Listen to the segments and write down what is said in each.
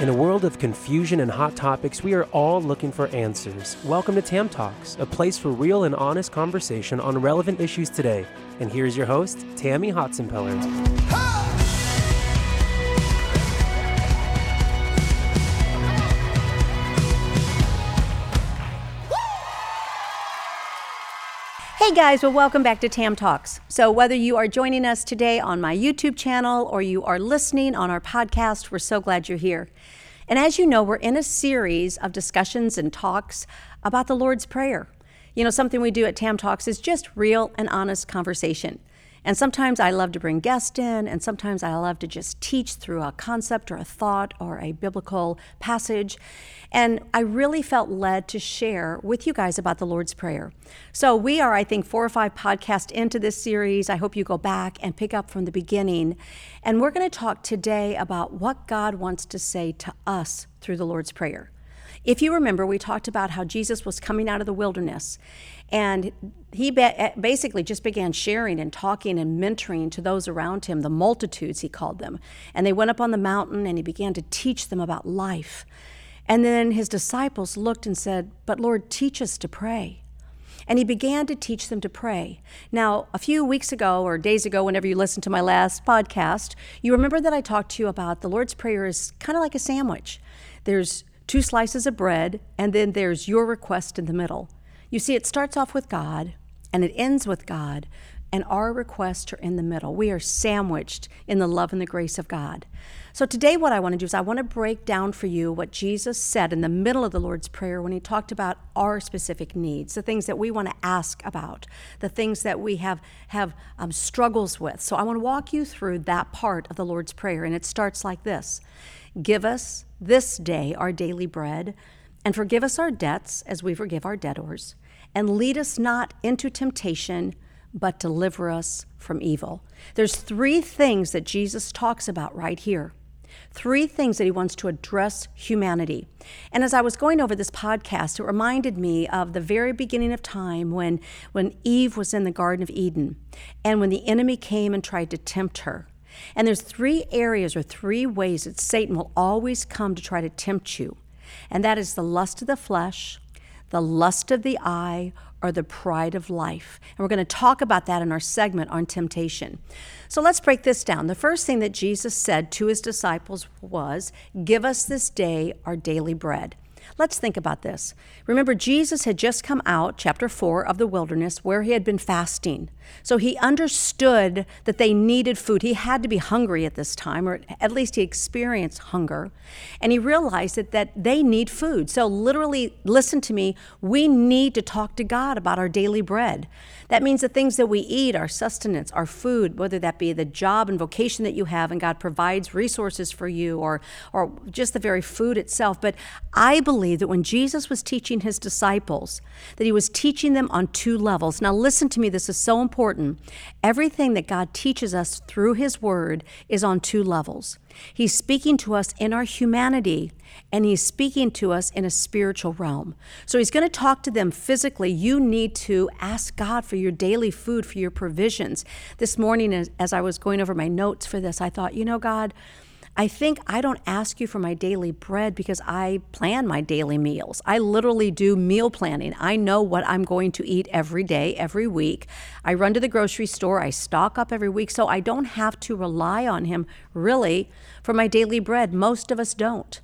In a world of confusion and hot topics, we are all looking for answers. Welcome to Tam Talks, a place for real and honest conversation on relevant issues today. And here's your host, Tammy Hotsenpiller. Hey guys, well, welcome back to Tam Talks. So, whether you are joining us today on my YouTube channel or you are listening on our podcast, we're so glad you're here. And as you know, we're in a series of discussions and talks about the Lord's Prayer. You know, something we do at Tam Talks is just real and honest conversation. And sometimes I love to bring guests in, and sometimes I love to just teach through a concept or a thought or a biblical passage. And I really felt led to share with you guys about the Lord's Prayer. So we are, I think, four or five podcasts into this series. I hope you go back and pick up from the beginning. And we're going to talk today about what God wants to say to us through the Lord's Prayer. If you remember, we talked about how Jesus was coming out of the wilderness and he eh, basically just began sharing and talking and mentoring to those around him, the multitudes, he called them. And they went up on the mountain and he began to teach them about life. And then his disciples looked and said, But Lord, teach us to pray. And he began to teach them to pray. Now, a few weeks ago or days ago, whenever you listened to my last podcast, you remember that I talked to you about the Lord's Prayer is kind of like a sandwich. There's two slices of bread, and then there's your request in the middle. You see, it starts off with God and it ends with God, and our requests are in the middle. We are sandwiched in the love and the grace of God. So, today, what I want to do is I want to break down for you what Jesus said in the middle of the Lord's Prayer when he talked about our specific needs, the things that we want to ask about, the things that we have, have um, struggles with. So, I want to walk you through that part of the Lord's Prayer, and it starts like this Give us this day our daily bread, and forgive us our debts as we forgive our debtors, and lead us not into temptation but deliver us from evil. There's three things that Jesus talks about right here. Three things that he wants to address humanity. And as I was going over this podcast, it reminded me of the very beginning of time when, when Eve was in the Garden of Eden and when the enemy came and tried to tempt her. And there's three areas or three ways that Satan will always come to try to tempt you. And that is the lust of the flesh, the lust of the eye, or the pride of life. And we're going to talk about that in our segment on temptation. So let's break this down. The first thing that Jesus said to his disciples was, Give us this day our daily bread. Let's think about this. Remember, Jesus had just come out, chapter 4 of the wilderness, where he had been fasting. So he understood that they needed food. He had to be hungry at this time, or at least he experienced hunger. And he realized that, that they need food. So, literally, listen to me, we need to talk to God about our daily bread. That means the things that we eat, our sustenance, our food, whether that be the job and vocation that you have, and God provides resources for you, or, or just the very food itself. But I believe that when Jesus was teaching his disciples, that he was teaching them on two levels. Now, listen to me, this is so important. Everything that God teaches us through his word is on two levels. He's speaking to us in our humanity, and he's speaking to us in a spiritual realm. So he's going to talk to them physically. You need to ask God for your daily food, for your provisions. This morning, as, I was going over my notes for this, I thought, you know, God, I think I don't ask you for my daily bread because I plan my daily meals. I literally do meal planning. I know what I'm going to eat every day, every week. I run to the grocery store, I stock up every week, so I don't have to rely on Him really for my daily bread. Most of us don't.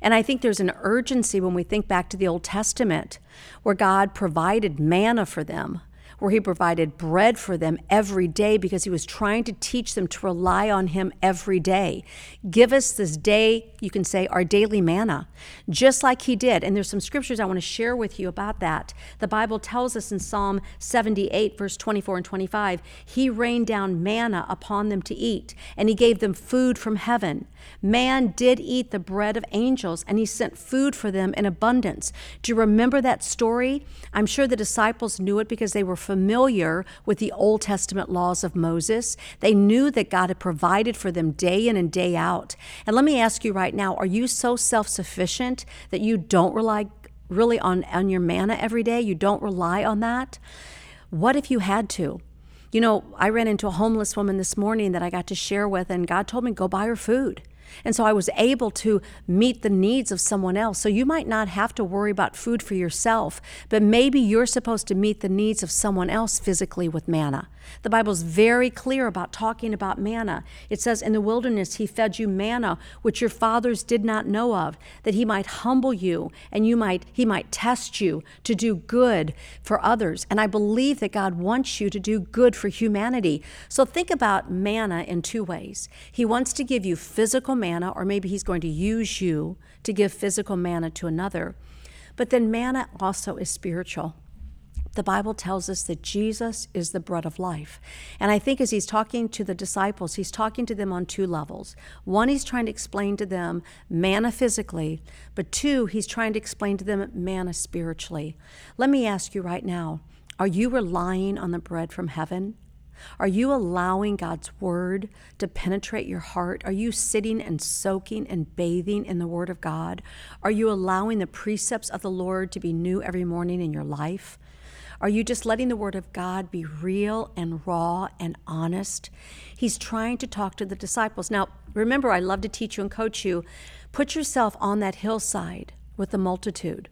And I think there's an urgency when we think back to the Old Testament where God provided manna for them where he provided bread for them every day because he was trying to teach them to rely on him every day. Give us this day, you can say, our daily manna, just like he did. And there's some scriptures I want to share with you about that. The Bible tells us in Psalm 78, verse 24 and 25, he rained down manna upon them to eat, and he gave them food from heaven. Man did eat the bread of angels, and he sent food for them in abundance. Do you remember that story? I'm sure the disciples knew it because they were familiar with the Old Testament laws of Moses. They knew that God had provided for them day in and day out. And let me ask you right now are you so self sufficient that you don't rely really on, on your manna every day? You don't rely on that? What if you had to? You know, I ran into a homeless woman this morning that I got to share with, and God told me, go buy her food. And so I was able to meet the needs of someone else. So you might not have to worry about food for yourself, but maybe you're supposed to meet the needs of someone else physically with manna. The Bible's very clear about talking about manna. It says, In the wilderness, he fed you manna, which your fathers did not know of, that he might humble you and you might, he might test you to do good for others. And I believe that God wants you to do good for humanity. So think about manna in two ways. He wants to give you physical manna, or maybe he's going to use you to give physical manna to another. But then manna also is spiritual the Bible tells us that Jesus is the bread of life. And I think as he's talking to the disciples, he's talking to them on two levels. One, he's trying to explain to them manna physically, but two, he's trying to explain to them manna spiritually. Let me ask you right now are you relying on the bread from heaven? Are you allowing God's word to penetrate your heart? Are you sitting and soaking and bathing in the word of God? Are you allowing the precepts of the Lord to be new every morning in your life? Are you just letting the Word of God be real and raw and honest? He's trying to talk to the disciples. Now, remember, I love to teach you and coach you. Put yourself on that hillside with the multitude.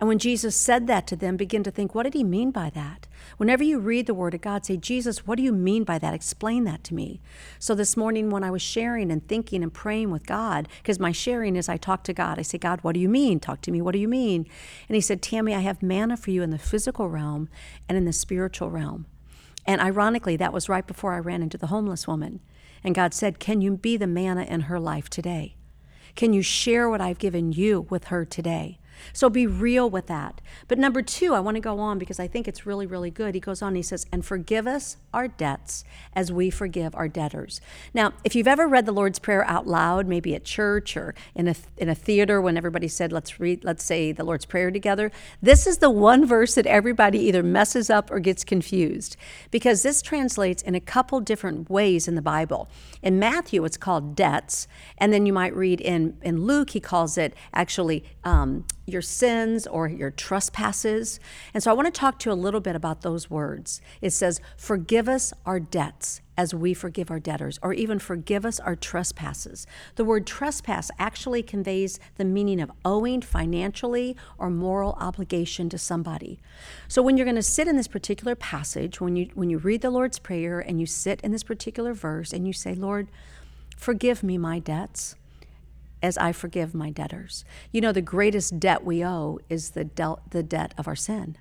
And when Jesus said that to them, begin to think, what did he mean by that? Whenever you read the Word of God, say, Jesus, what do you mean by that? Explain that to me. So this morning, when I was sharing and thinking and praying with God, because my sharing is I talk to God, I say, God, what do you mean? Talk to me, what do you mean? And he said, Tammy, I have manna for you in the physical realm and in the spiritual realm. And ironically, that was right before I ran into the homeless woman. And God said, Can you be the manna in her life today? Can you share what I've given you with her today? So be real with that. But number two, I want to go on because I think it's really, really good. He goes on, he says, and forgive us our debts as we forgive our debtors. Now, if you've ever read the Lord's Prayer out loud, maybe at church or in a, in a theater when everybody said, let's read, let's say the Lord's Prayer together, this is the one verse that everybody either messes up or gets confused because this translates in a couple different ways in the Bible. In Matthew, it's called debts. And then you might read in, in Luke, he calls it actually um, your sins or your trespasses. And so I want to talk to you a little bit about those words. It says, Forgive us our debts as we forgive our debtors, or even forgive us our trespasses. The word trespass actually conveys the meaning of owing financially or moral obligation to somebody. So when you're going to sit in this particular passage, when you when you read the Lord's Prayer and you sit in this particular verse and you say, Lord, forgive me my debts as I forgive my debtors. You know, the greatest debt we owe is the, de- the debt of our sin.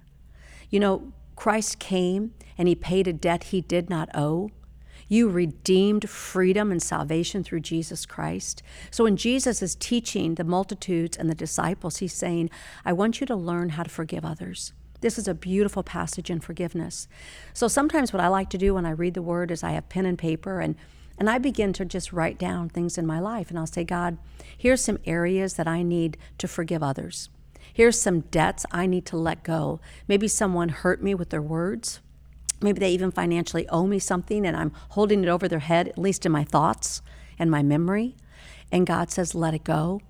You know, Christ came and he paid a debt he did not owe. You redeemed freedom and salvation through Jesus Christ. So when Jesus is teaching the multitudes and the disciples, he's saying, I want you to learn how to forgive others. This is a beautiful passage in forgiveness. So sometimes what I like to do when I read the word is I have pen and paper and and I begin to just write down things in my life. And I'll say, God, here's some areas that I need to forgive others. Here's some debts I need to let go. Maybe someone hurt me with their words. Maybe they even financially owe me something and I'm holding it over their head, at least in my thoughts and my memory. And God says, let it go.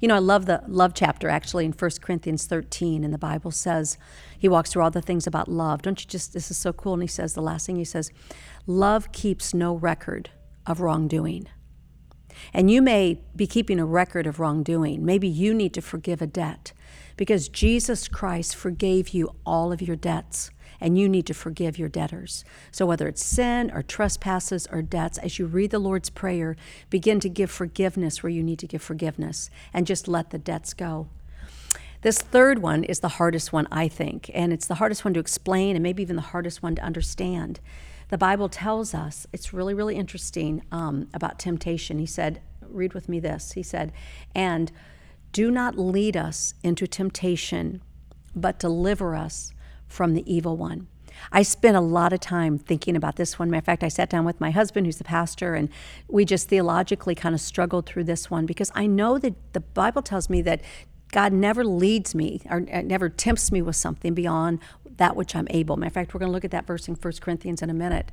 You know, I love the love chapter actually in 1 Corinthians 13, and the Bible says, he walks through all the things about love. Don't you just, this is so cool. And he says, the last thing he says, love keeps no record of wrongdoing. And you may be keeping a record of wrongdoing. Maybe you need to forgive a debt because Jesus Christ forgave you all of your debts and you need to forgive your debtors. So, whether it's sin or trespasses or debts, as you read the Lord's Prayer, begin to give forgiveness where you need to give forgiveness and just let the debts go. This third one is the hardest one, I think, and it's the hardest one to explain and maybe even the hardest one to understand the Bible tells us, it's really, really interesting um, about temptation. He said, read with me this. He said, and do not lead us into temptation, but deliver us from the evil one. I spent a lot of time thinking about this one. Matter of fact, I sat down with my husband, who's the pastor, and we just theologically kind of struggled through this one because I know that the Bible tells me that God never leads me or never tempts me with something beyond that which I'm able. Matter of fact, we're going to look at that verse in 1 Corinthians in a minute.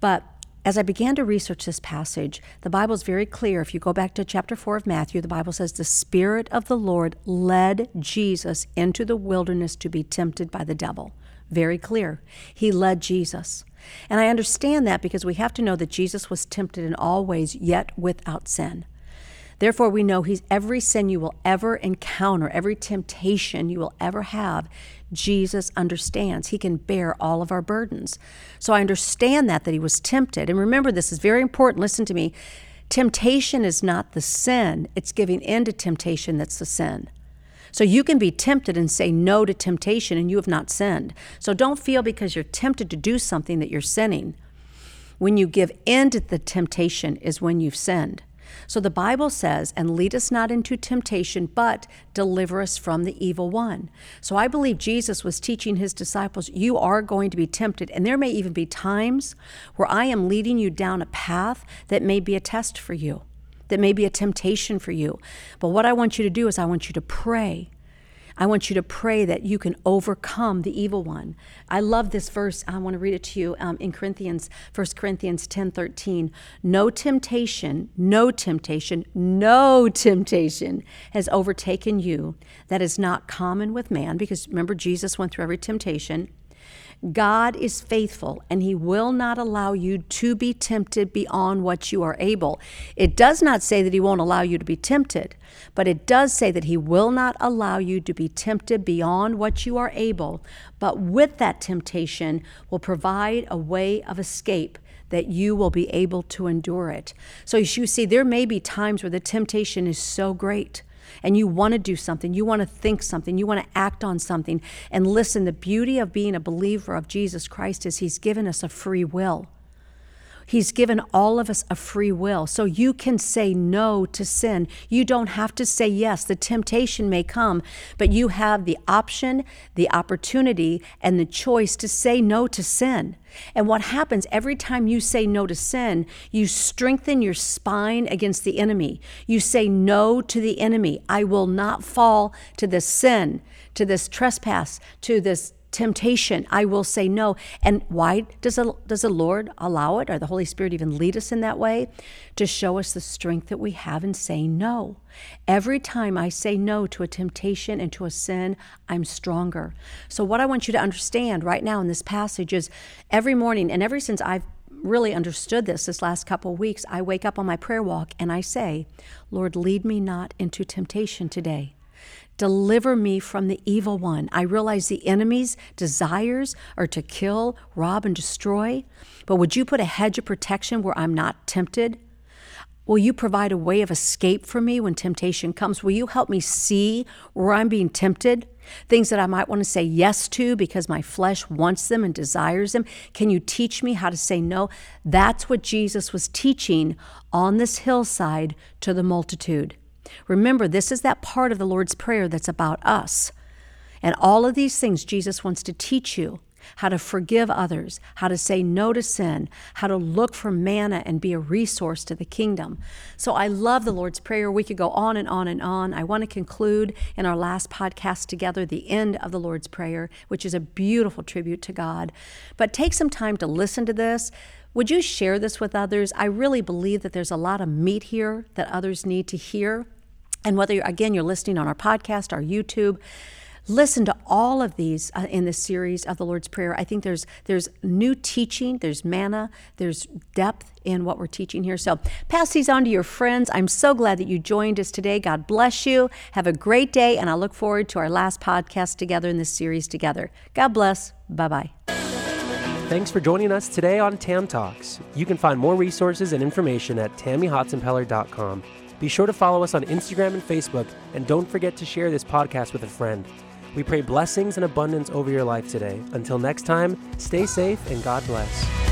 But as I began to research this passage, the Bible is very clear. If you go back to chapter 4 of Matthew, the Bible says, The Spirit of the Lord led Jesus into the wilderness to be tempted by the devil. Very clear. He led Jesus. And I understand that because we have to know that Jesus was tempted in all ways, yet without sin. Therefore, we know he's every sin you will ever encounter, every temptation you will ever have, Jesus understands. He can bear all of our burdens. So I understand that, that he was tempted. And remember, this is very important. Listen to me. Temptation is not the sin, it's giving in to temptation that's the sin. So you can be tempted and say no to temptation and you have not sinned. So don't feel because you're tempted to do something that you're sinning. When you give in to the temptation is when you've sinned. So the Bible says, and lead us not into temptation, but deliver us from the evil one. So I believe Jesus was teaching his disciples, you are going to be tempted. And there may even be times where I am leading you down a path that may be a test for you, that may be a temptation for you. But what I want you to do is I want you to pray. I want you to pray that you can overcome the evil one. I love this verse. I want to read it to you um, in Corinthians, 1 Corinthians 10 13. No temptation, no temptation, no temptation has overtaken you that is not common with man, because remember, Jesus went through every temptation. God is faithful and he will not allow you to be tempted beyond what you are able. It does not say that he won't allow you to be tempted, but it does say that he will not allow you to be tempted beyond what you are able, but with that temptation will provide a way of escape that you will be able to endure it. So you see, there may be times where the temptation is so great and you want to do something, you want to think something, you want to act on something. And listen, the beauty of being a believer of Jesus Christ is He's given us a free will. He's given all of us a free will. So you can say no to sin. You don't have to say yes. The temptation may come, but you have the option, the opportunity, and the choice to say no to sin. And what happens every time you say no to sin, you strengthen your spine against the enemy. You say no to the enemy. I will not fall to this sin, to this trespass, to this temptation, I will say no. And why does the, does the Lord allow it or the Holy Spirit even lead us in that way? To show us the strength that we have in saying no. Every time I say no to a temptation and to a sin, I'm stronger. So, what I want you to understand right now in this passage is every morning, and ever since I've really understood this this last couple of weeks, I wake up on my prayer walk and I say, Lord, lead me not into temptation today. Deliver me from the evil one. I realize the enemy's desires are to kill, rob, and destroy. But would you put a hedge of protection where I'm not tempted? Will you provide a way of escape for me when temptation comes? Will you help me see where I'm being tempted? Things that I might want to say yes to because my flesh wants them and desires them. Can you teach me how to say no? That's what Jesus was teaching on this hillside to the multitude. Remember, this is that part of the Lord's Prayer that's about us. And all of these things Jesus wants to teach you how to forgive others, how to say no to sin, how to look for manna and be a resource to the kingdom. So I love the Lord's Prayer. We could go on and on and on. I want to conclude in our last podcast together the end of the Lord's Prayer, which is a beautiful tribute to God. But take some time to listen to this. Would you share this with others? I really believe that there's a lot of meat here that others need to hear. And whether, you're, again, you're listening on our podcast, our YouTube, listen to all of these uh, in this series of the Lord's Prayer. I think there's there's new teaching, there's manna, there's depth in what we're teaching here. So pass these on to your friends. I'm so glad that you joined us today. God bless you. Have a great day, and I look forward to our last podcast together in this series together. God bless. Bye bye. Thanks for joining us today on Tam Talks. You can find more resources and information at tammyhotsenpiller.com. Be sure to follow us on Instagram and Facebook, and don't forget to share this podcast with a friend. We pray blessings and abundance over your life today. Until next time, stay safe and God bless.